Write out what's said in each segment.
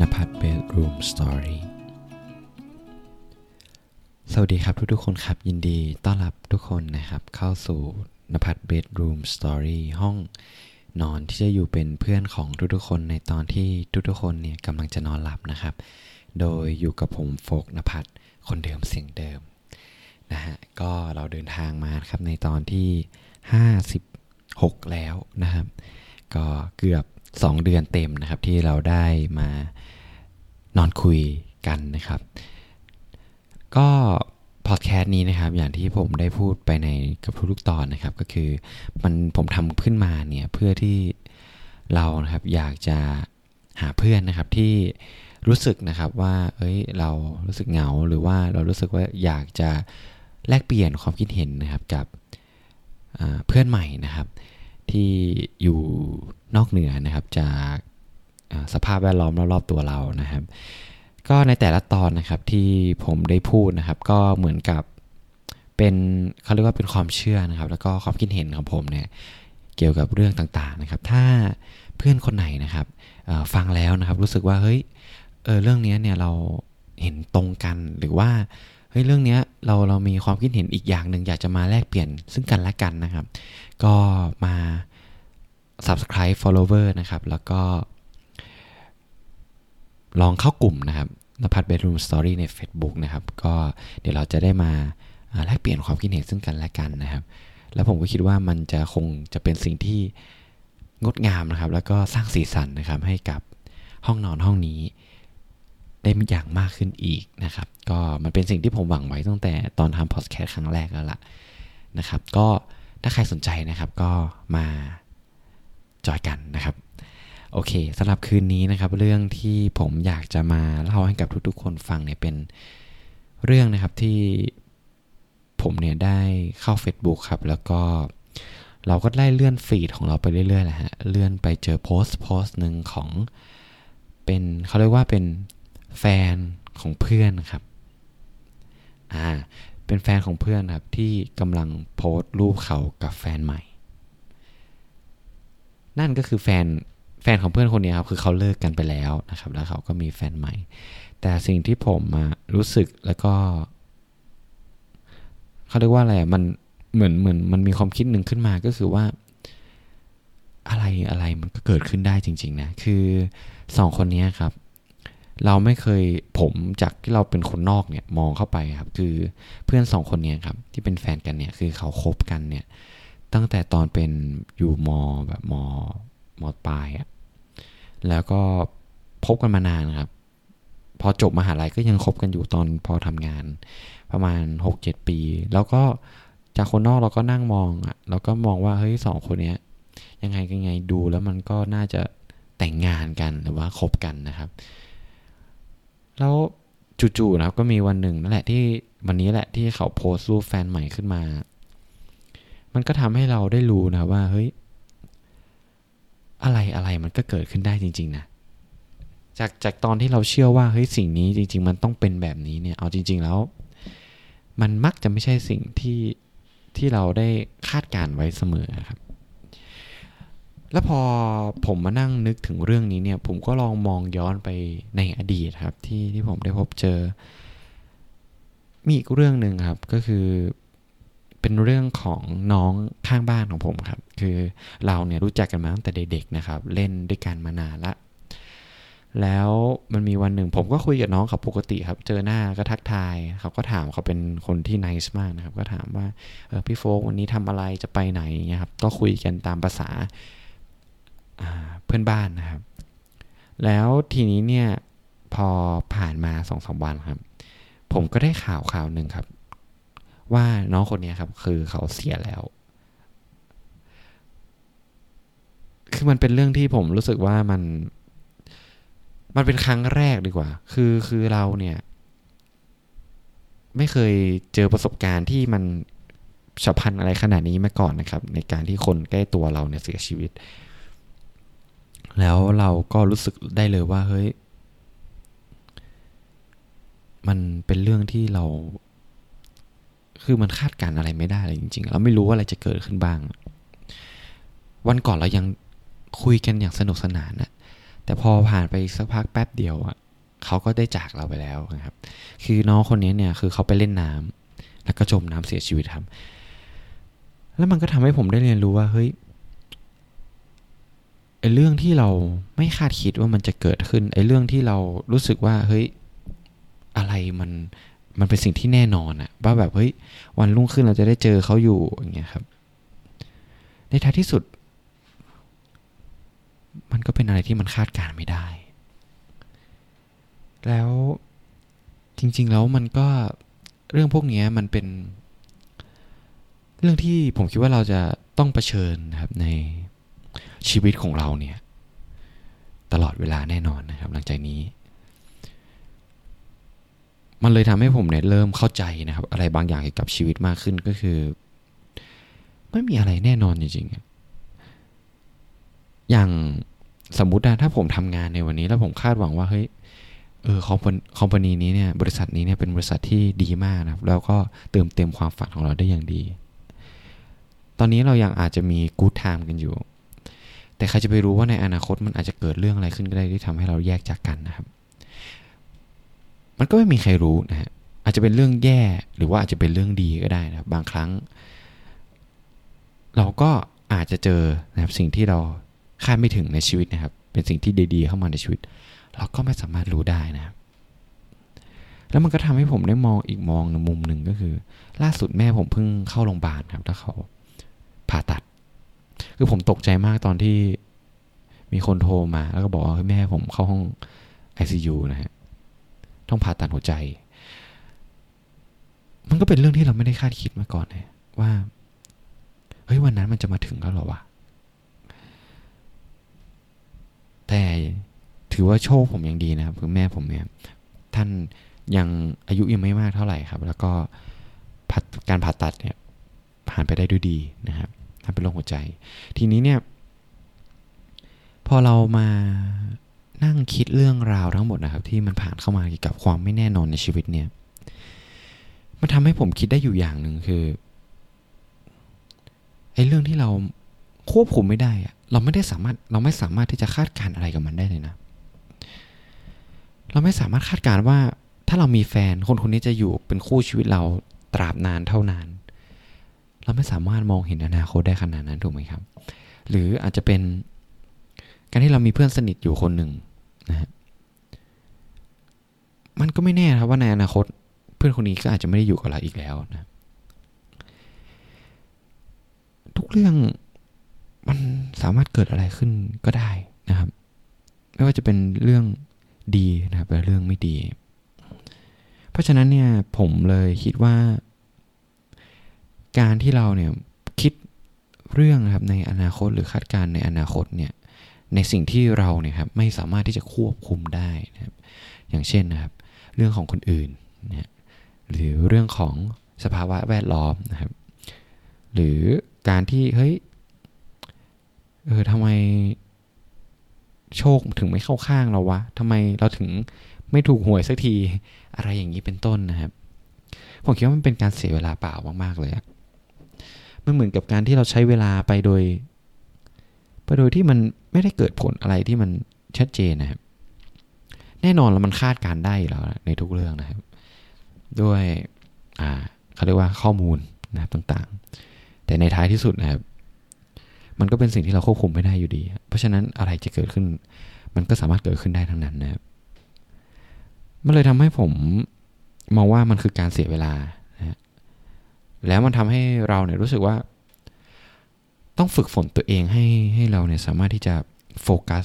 นภัทร Bedroom Story สวัสดีครับทุกๆคนครับ ยินดีต้อนรับทุกคนนะครับ เข้าสู่นภัทร Bedroom Story ห้องนอนที่จะอยู่เป็นเพื่อนของทุกๆคนในตอนที่ทุกๆคนเนี่ยกำลังจะนอนหลับนะครับ โดยอยู่กับผมโฟกนภัทรคนเดิมเสียงเดิมนะฮะก็เราเดินทางมาครับในตอนที่ 56 แล้วนะครับ ก็เกือบ 2 เดือนเต็มนะครับที่เราได้มานอนคุยกันนะครับ ก็พอดแคสต์นี้นะครับอย่างที่ผมได้พูดไปในกับทุกๆตอนนะครับ ก็คือมันผมทำขึ้นมาเนี่ยเพื่อที่เรานะครับอยากจะหาเพื่อนนะครับที่รู้สึกนะครับว่า เอ้ยเรารู้สึกเหงาหรือว่าเรารู้สึกว่าอยากจะแลกเปลี่ยนความคิดเห็นนะครับกับเพื่อนใหม่นะครับ ที่อยู่นอกเหนือนะครับจากสภาพแวดล้อมรอบๆตัวเรานะครับ ก็ในแต่ละตอนนะครับที่ผมได้พูดนะครับ ก็เหมือนกับเป็นเขาเรียกว่าเป็นความเชื่อนะครับ แล้วก็ความคิดเห็นของผมเนี่ยเกี่ยวกับเรื่องต่างๆนะครับ ถ้าเพื่อนคนไหนนะครับฟังแล้วนะครับรู้สึกว่าเฮ้ยเออเรื่องนี้เนี่ยเราเห็นตรงกันหรือว่าเฮ้ยเรื่องนี้ เราเรามีความคิดเห็นอีกอย่างหนึ่งอยากจะมาแลกเปลี่ยนซึ่งกันและกันนะครับ ก็มา subscribe follower นะครับ แล้วก็ ลองเข้ากลุ่มนะครับนภัทร bedroom story ใน Facebook นะครับ ก็เดี๋ยวเราจะได้มาแลกเปลี่ยนความคิดเห็นซึ่งกันและกันนะครับ แล้วผมก็คิดว่ามันจะคงจะเป็นสิ่งที่งดงามนะครับ แล้วก็สร้างสีสันนะครับให้กับห้องนอนห้องนี้ ได้อย่างมากขึ้นอีกนะครับ ก็มันเป็นสิ่งที่ผมหวังไว้ตั้งแต่ตอนทำพอดแคสต์ครั้งแรกแล้วล่ะนะครับ ก็ถ้าใครสนใจนะครับก็มาจอยกันนะครับ โอเคสำหรับคืนนี้นะครับ เรื่องที่ผมอยากจะมาเล่าให้กับทุกๆ คนฟังเนี่ยเป็นเรื่องนะครับที่ผมเนี่ยได้เข้า Facebook ครับ แล้วก็เราก็ไล่เลื่อนฟีดของเราไปเรื่อยๆแหละฮะ เลื่อนไปเจอโพสต์โพสต์หนึ่งของเป็นเขาเรียกว่าเป็น แฟนของเพื่อนครับ อ่า เป็นแฟนของเพื่อนครับที่กำลังโพสต์รูปเขากับแฟนใหม่ นั่นก็คือแฟนแฟนของเพื่อนคนนี้ครับคือเขาเลิกกันไปแล้วนะครับ แล้วเขาก็มีแฟนใหม่ แต่สิ่งที่ผมมารู้สึกแล้วก็เขาเรียกว่าอะไรมันเหมือนเหมือนมันมีความคิดหนึ่งขึ้นมาก็คือว่า อะไรอะไรมันก็เกิดขึ้นได้จริง ๆ นะ คือสองคนนี้ครับ เราไม่เคยผมจากที่เราเป็นคนนอกเนี่ยมองเข้าไปครับ คือเพื่อนสองคนนี้ครับที่เป็นแฟนกันเนี่ยคือเขาคบกันเนี่ย ตั้งแต่ตอนเป็นอยู่มแบบมมปลายอะแล้วก็พบกันมานานครับ พอจบมหาลัยก็ยังคบกันอยู่ตอนพอทำงาน ประมาณ 6-7 ปี แล้วก็จากคนนอกเราก็นั่งมองอะเราก็มองว่าเฮ้ยสองคนเนี้ย ยังไงยังไงดูแล้วมันก็น่าจะแต่งงานกันหรือว่าคบกันนะครับ แล้วจู่ๆนะครับก็มีวันหนึ่งนั่นแหละที่วันนี้แหละที่เขาโพสต์รูปแฟนใหม่ขึ้นมา มันก็ทำให้เราได้รู้นะว่าเฮ้ยอะไรอะไรมันก็เกิดขึ้นได้จริง ๆ นะ จากจากตอนที่เราเชื่อว่าเฮ้ยสิ่งนี้จริง ๆ มันต้องเป็นแบบนี้เนี่ยเอาจริง ๆ แล้ว มันมักจะไม่ใช่สิ่งที่ที่เราได้คาดการไว้เสมอครับ แล้วพอผมมานั่งนึกถึงเรื่องนี้เนี่ย ผมก็ลองมองย้อนไปในอดีตครับ ที่ที่ผมได้พบเจอ มีอีกเรื่องหนึ่งครับก็คือเป็นเรื่องของน้องข้างบ้านของผมครับ คือเราเนี่ยรู้จักกันมาตั้งแต่เด็กๆนะครับ เล่นด้วยกันมานานละแล้วมันมีวันหนึ่งผมก็คุยกับน้องเขาปกติครับ เจอหน้าก็ทักทายเขาก็ถามเขาเป็นคนที่นิสมากนะครับ ก็ถามว่าเออพี่โฟกวันนี้ทำอะไรจะไปไหนเนี่ยครับ ก็คุยกันตามภาษา เพื่อนบ้านนะครับ แล้วทีนี้เนี่ยพอผ่านมาสองสาวันครับ ผมก็ได้ข่าวข่าวหนึ่งครับ ว่าน้องคนนี้ครับ คือเขาเสียแล้ว คือมันเป็นเรื่องที่ผมรู้สึกว่ามัน มันเป็นครั้งแรกดีกว่า คือคือเราเนี่ย ไม่เคยเจอประสบการณ์ที่มันฉับพลันอะไรขนาดนี้มาก่อนนะครับ ในการที่คนใกล้ตัวเราเนี่ยเสียชีวิต แล้วเราก็รู้สึกได้เลยว่าเฮ้ย มันเป็นเรื่องที่เรา คือมันคาดการอะไรไม่ได้เลยจริง ๆ เราไม่รู้ว่าอะไรจะเกิดขึ้นบ้าง วันก่อนเรายังคุยกันอย่างสนุกสนานนะแต่พอผ่านไปสักพักแป๊บเดียวอะเขาก็ได้จากเราไปแล้วนะครับ คือน้องคนนี้เนี่ยคือเขาไปเล่นน้ำแล้วก็จมน้ำเสียชีวิตครับ แล้วมันก็ทำให้ผมได้เรียนรู้ว่าเฮ้ย อ้เรื่องที่เราไม่คาดคิดว่ามันจะเกิดขึ้นไอ้เรื่องที่เรารู้สึกว่าเฮ้ยอะไรมันมันเป็นสิ่งที่แน่นอนอะว่าแบบเฮ้ยวันรุ่งขึ้นเราจะได้เจอเขาอยู่อย่างเงี้ยครับ ในท้ายที่สุด มันก็เป็นอะไรที่มันคาดการไม่ได้ แล้วจริง ๆ แล้วมันก็เรื่องพวกนี้มันเป็น เรื่องที่ผมคิดว่าเราจะต้องเผชิญนะครับใน ชีวิตของเราเนี่ยตลอดเวลาแน่นอนนะครับ หลังจากนี้ มันเลยทำให้ผมเนี่ยเริ่มเข้าใจนะครับ อะไรบางอย่างเกี่ยวกับชีวิตมากขึ้นก็คือ ไม่มีอะไรแน่นอนจริงๆอย่างสมมุตินะถ้าผมทำงานในวันนี้ แล้วผมคาดหวังว่าเฮ้ยเออคอมคอมพานีนี้เนี่ยบริษัทนี้เนี่ยเป็นบริษัทที่ดีมากนะครับ แล้วก็เติมเต็มความฝันของเราได้อย่างดี ตอนนี้เรายังอาจจะมีกู๊ดไทม์กันอยู่ แต่ใครจะไปรู้ว่าในอนาคตมันอาจจะเกิดเรื่องอะไรขึ้นก็ได้ที่ทำให้เราแยกจากกันนะครับ มันก็ไม่มีใครรู้นะฮะอาจจะเป็นเรื่องแย่หรือว่าอาจจะเป็นเรื่องดีก็ได้นะครับบางครั้ง เราก็อาจจะเจอนะครับสิ่งที่เราคาดไม่ถึงในชีวิตนะครับ เป็นสิ่งที่ดีๆเข้ามาในชีวิต เราก็ไม่สามารถรู้ได้นะครับแล้วมันก็ทำให้ผมได้มองอีกมองในมุมหนึ่งก็คือ ล่าสุดแม่ผมเพิ่งเข้าโรงพยาบาลครับ แล้วเขาผ่าตัด คือผมตกใจมากตอนที่มีคนโทรมา แล้วก็บอกว่าแม่ผมเข้าห้อง ICU นะฮะต้องผ่าตัดหัวใจ มันก็เป็นเรื่องที่เราไม่ได้คาดคิดมาก่อนนะว่าเฮ้ยวันนั้นมันจะมาถึงแล้วหรอวะแต่ถือว่าโชคผมยังดีนะครับคือแม่ผมเนี่ย ท่านยังอายุยังไม่มากเท่าไหร่ครับ แล้วก็การผ่าตัดเนี่ยผ่านไปได้ด้วยดีนะครับ ท่าเป็นโรคหัวใจ ทีนี้เนี่ย พอเรามานั่งคิดเรื่องราวทั้งหมดนะครับ ที่มันผ่านเข้ามาเกี่ยวกับความไม่แน่นอนในชีวิตเนี่ย มันทำให้ผมคิดได้อยู่อย่างหนึ่งคือไอ้เรื่องที่เราควบคุมไม่ได้อะเราไม่ได้สามารถเราไม่สามารถที่จะคาดการอะไรกับมันได้เลยนะ เราไม่สามารถคาดการว่า ถ้าเรามีแฟนคนคนนี้จะอยู่เป็นคู่ชีวิตเราตราบนานเท่านาน เราไม่สามารถมองเห็นอนาคตได้ขนาดนั้นถูกไหมครับ หรืออาจจะเป็นการที่เรามีเพื่อนสนิทอยู่คนหนึ่งนะฮะมันก็ไม่แน่ครับว่าในอนาคตเพื่อนคนนี้ก็อาจจะไม่ได้อยู่กับเราอีกแล้วนะ ทุกเรื่องมันสามารถเกิดอะไรขึ้นก็ได้นะครับ ไม่ว่าจะเป็นเรื่องดีนะครับเป็นเรื่องไม่ดี เพราะฉะนั้นเนี่ยผมเลยคิดว่า การที่เราเนี่ยคิดเรื่องครับในอนาคตหรือคาดการในอนาคตเนี่ยในสิ่งที่เราเนี่ยครับไม่สามารถที่จะควบคุมได้นะครับ อย่างเช่นนะครับ เรื่องของคนอื่นนะหรือเรื่องของสภาวะแวดล้อมนะครับ หรือการที่เฮ้ยเออทำไมโชคถึงไม่เข้าข้างเราวะทำไมเราถึงไม่ถูกหวยสักทีอะไรอย่างนี้เป็นต้นนะครับ ผมคิดว่ามันเป็นการเสียเวลาเปล่ามากๆเลย มันเหมือนกับการที่เราใช้เวลาไปโดยไปโดยที่มันไม่ได้เกิดผลอะไรที่มันชัดเจนนะครับ แน่นอนแล้วมันคาดการได้แล้วในทุกเรื่องนะครับ ด้วยอ่าเขาเรียกว่าข้อมูลนะครับต่างๆ แต่ในท้ายที่สุดนะครับ มันก็เป็นสิ่งที่เราควบคุมไม่ได้อยู่ดี เพราะฉะนั้นอะไรจะเกิดขึ้น มันก็สามารถเกิดขึ้นได้ทั้งนั้นนะครับ มันเลยทำให้ผมมองว่ามันคือการเสียเวลา แล้วมันทำให้เราเนี่ยรู้สึกว่า ต้องฝึกฝนตัวเองให้ให้เราเนี่ยสามารถที่จะโฟกัส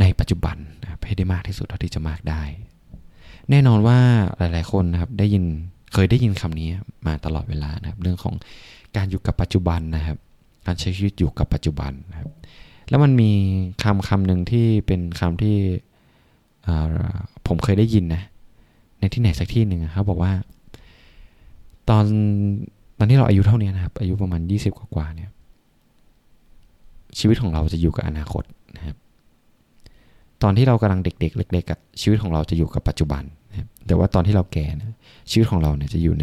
ในปัจจุบันนะให้ได้มากที่สุดเท่าที่จะมากได้ แน่นอนว่าหลาย ๆ คนนะครับได้ยินเคยได้ยินคำนี้มาตลอดเวลานะครับ เรื่องของการอยู่กับปัจจุบันนะครับ การใช้ชีวิตอยู่กับปัจจุบันนะครับ แล้วมันมีคำคำหนึ่งที่เป็นคำที่ผมเคยได้ยินนะในที่ไหนสักที่หนึ่งเขาบอกว่า ตอนตอนที่เราอายุเท่านี้นะครับ อายุประมาณยี่สิบกว่าเนี่ย ชีวิตของเราจะอยู่กับอนาคตนะครับ ตอนที่เรากำลังเด็ก ๆ เล็กๆชีวิตของเราจะอยู่กับปัจจุบันนะครับแต่ว่าตอนที่เราแก่นะชีวิตของเราเนี่ยจะอยู่ใน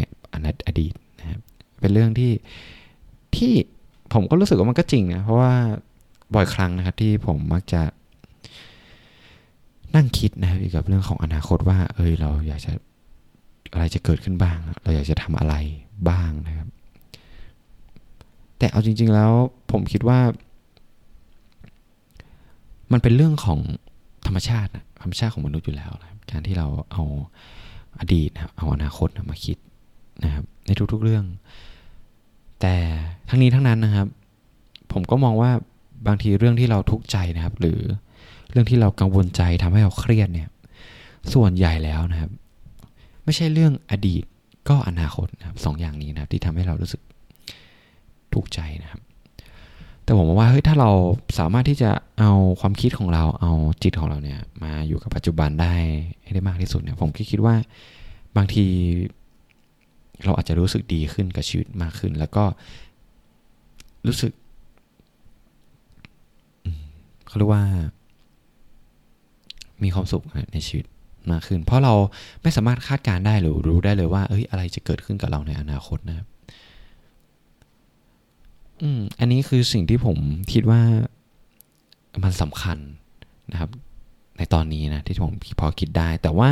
อดีตนะครับ เป็นเรื่องที่ที่ผมก็รู้สึกว่ามันก็จริงนะเพราะว่าบ่อยครั้งนะครับที่ผมมักจะนั่งคิดนะครับเกี่ยวกับเรื่องของอนาคตว่า เอยเราอยากจะ อะไรจะเกิดขึ้นบ้าง เราอยากจะทำอะไรบ้างนะครับ แต่เอาจริง ๆ แล้วผมคิดว่า มันเป็นเรื่องของธรรมชาติธรรมชาติของมนุษย์อยู่แล้วนะการที่เราเอาอดีตนะเอาอนาคตมาคิดนะครับ ในทุกๆเรื่อง แต่ทั้งนี้ทั้งนั้นนะครับ ผมก็มองว่าบางทีเรื่องที่เราทุกข์ใจนะครับ หรือเรื่องที่เรากังวลใจทำให้เราเครียดเนี่ย ส่วนใหญ่แล้วนะครับ ไม่ใช่เรื่องอดีตก็อนาคตนะครับสองอย่างนี้นะครับที่ทำให้เรารู้สึกทุกข์ใจนะครับ แต่ผมว่าเฮ้ยถ้าเราสามารถที่จะเอาความคิดของเราเอาจิตของเราเนี่ยมาอยู่กับปัจจุบันได้ให้ได้มากที่สุดเนี่ยผมคิดว่าบางทีเราอาจจะรู้สึกดีขึ้นกับชีวิตมากขึ้น แล้วก็รู้สึกเขาเรียกว่า มีความสุขในชีวิต มากขึ้น เพราะเราไม่สามารถคาดการได้หรือรู้ได้เลยว่าเอ้ยอะไรจะเกิดขึ้นกับเราในอนาคตนะครับอืมอันนี้คือสิ่งที่ผมคิดว่ามันสำคัญนะครับ ในตอนนี้นะที่ผมพอคิดได้ แต่ว่า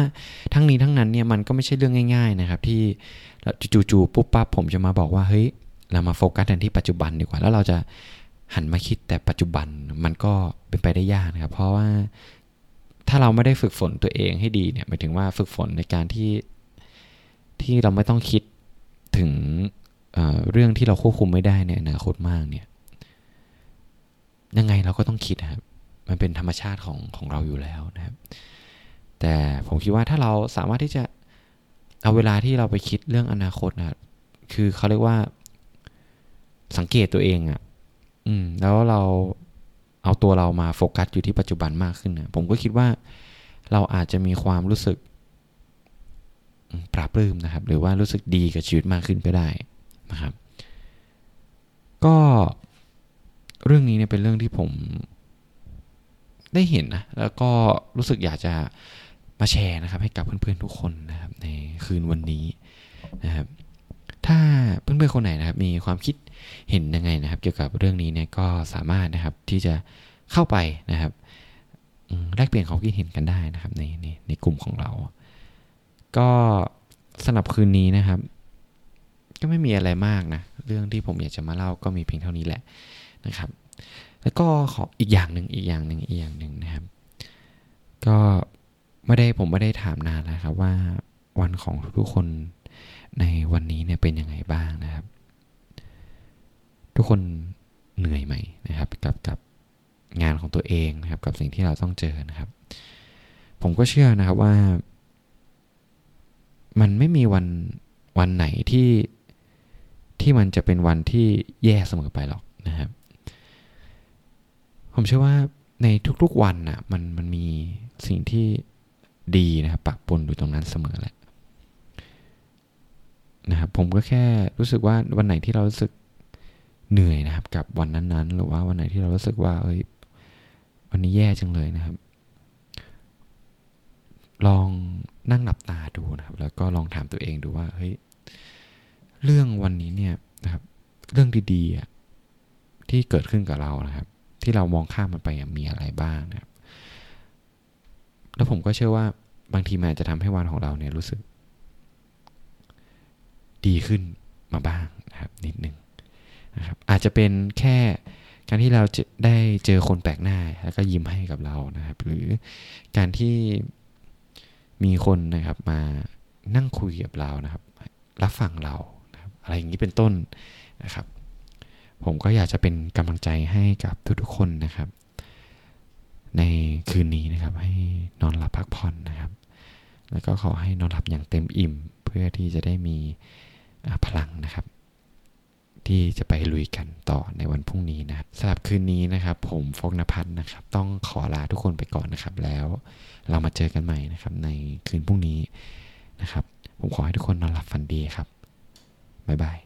ทั้งนี้ทั้งนั้นเนี่ยมันก็ไม่ใช่เรื่องง่าย ๆ นะครับ ที่จู่ๆปุ๊บปั๊บผมจะมาบอกว่าเฮ้ยเรามาโฟกัสกันที่ปัจจุบันดีกว่า แล้วเราจะหันมาคิดแต่ปัจจุบันมันก็เป็นไปได้ยากนะครับ เพราะว่า ถ้าเราไม่ได้ฝึกฝนตัวเองให้ดีเนี่ยหมายถึงว่าฝึกฝนในการที่ที่เราไม่ต้องคิดถึงเเรื่องที่เราควบคุมไม่ได้ในอนาคตมากเนี่ยยังไงเราก็ต้องคิดครับมันเป็นธรรมชาติของของเราอยู่แล้วนะครับ แต่ผมคิดว่าถ้าเราสามารถที่จะเอาเวลาที่เราไปคิดเรื่องอนาคตนะคือเขาเรียกว่าสังเกตตัวเองอะ่ะ อืม แล้วเรา เอาตัวเรามาโฟกัสอยู่ที่ปัจจุบันมากขึ้นนะผมก็คิดว่าเราอาจจะมีความรู้สึกปราบรื้มนะครับ หรือว่ารู้สึกดีกับชีวิตมากขึ้นก็ได้นะครับ ก็เรื่องนี้เนี่ยเป็นเรื่องที่ผมได้เห็นนะ แล้วก็รู้สึกอยากจะมาแชร์นะครับ ให้กับเพื่อนๆทุกคนนะครับ ในคืนวันนี้นะครับ เพื่อนๆคนไหนนะครับ มีความคิดเห็นยังไงนะครับ เกี่ยวกับเรื่องนี้เนี่ยก็สามารถนะครับที่จะเข้าไปนะครับแลกเปลี่ยนความคิดเห็นกันได้นะครับในในในกลุ่มของเรา ก็สำหรับคืนนี้นะครับ ก็ไม่มีอะไรมากนะ เรื่องที่ผมอยากจะมาเล่าก็มีเพียงเท่านี้แหละนะครับ แล้วก็ขออีกอย่างหนึ่งอีกอย่างหนึ่งอีกอย่างหนึ่งนะครับ ก็ไม่ได้ผมไม่ได้ถามนานแล้วครับว่าวันของทุกคน ในวันนี้เนี่ยเป็นยังไงบ้างนะครับ ทุกคนเหนื่อยไหมนะครับ กับกับงานของตัวเองนะครับ กับสิ่งที่เราต้องเจอนะครับ ผมก็เชื่อนะครับว่า มันไม่มีวันวันไหนที่ที่มันจะเป็นวันที่แย่เสมอไปหรอกนะครับ ผมเชื่อว่าในทุกๆวันนะ่ะมันมันมีสิ่งที่ดีนะครับปะปนอยู่ตรงนั้นเสมอแหละ นะครับผมก็แค่รู้สึกว่าวันไหนที่เรารู้สึกเหนื่อยนะครับ กับวันนั้นๆ หรือว่าวันไหนที่เรารู้สึกว่าเอ้ยวันนี้แย่จังเลยนะครับ ลองนั่งหลับตาดูนะครับ แล้วก็ลองถามตัวเองดูว่าเฮ้ยเรื่องวันนี้เนี่ยนะครับ เรื่องดีๆที่เกิดขึ้นกับเรานะครับ ที่เรามองข้ามมันไปมีอะไรบ้างนะครับ แล้วผมก็เชื่อว่าบางทีมันจะทำให้วันของเราเนี่ยรู้สึก ดีขึ้นมาบ้างนะครับนิดนึงนะครับอาจจะเป็นแค่การที่เราจะได้เจอคนแปลกหน้าแล้วก็ยิ้มให้กับเรานะครับ หรือการที่มีคนนะครับมานั่งคุยกับเรานะครับ รับฟังเรานะครับอะไรอย่างนี้เป็นต้นนะครับ ผมก็อยากจะเป็นกำลังใจให้กับทุกๆคนนะครับ ในคืนนี้นะครับ ให้นอนหลับพักผ่อนนะครับ แล้วก็ขอให้นอนหลับอย่างเต็มอิ่ม เพื่อที่จะได้มี พลังนะครับ ที่จะไปลุยกันต่อในวันพรุ่งนี้นะสำหรับคืนนี้นะครับ ผมฟกนภัทรนะครับ ต้องขอลาทุกคนไปก่อนนะครับ แล้วเรามาเจอกันใหม่นะครับ ในคืนพรุ่งนี้นะครับ ผมขอให้ทุกคนนอนหลับฝันดีครับบ๊ายบาย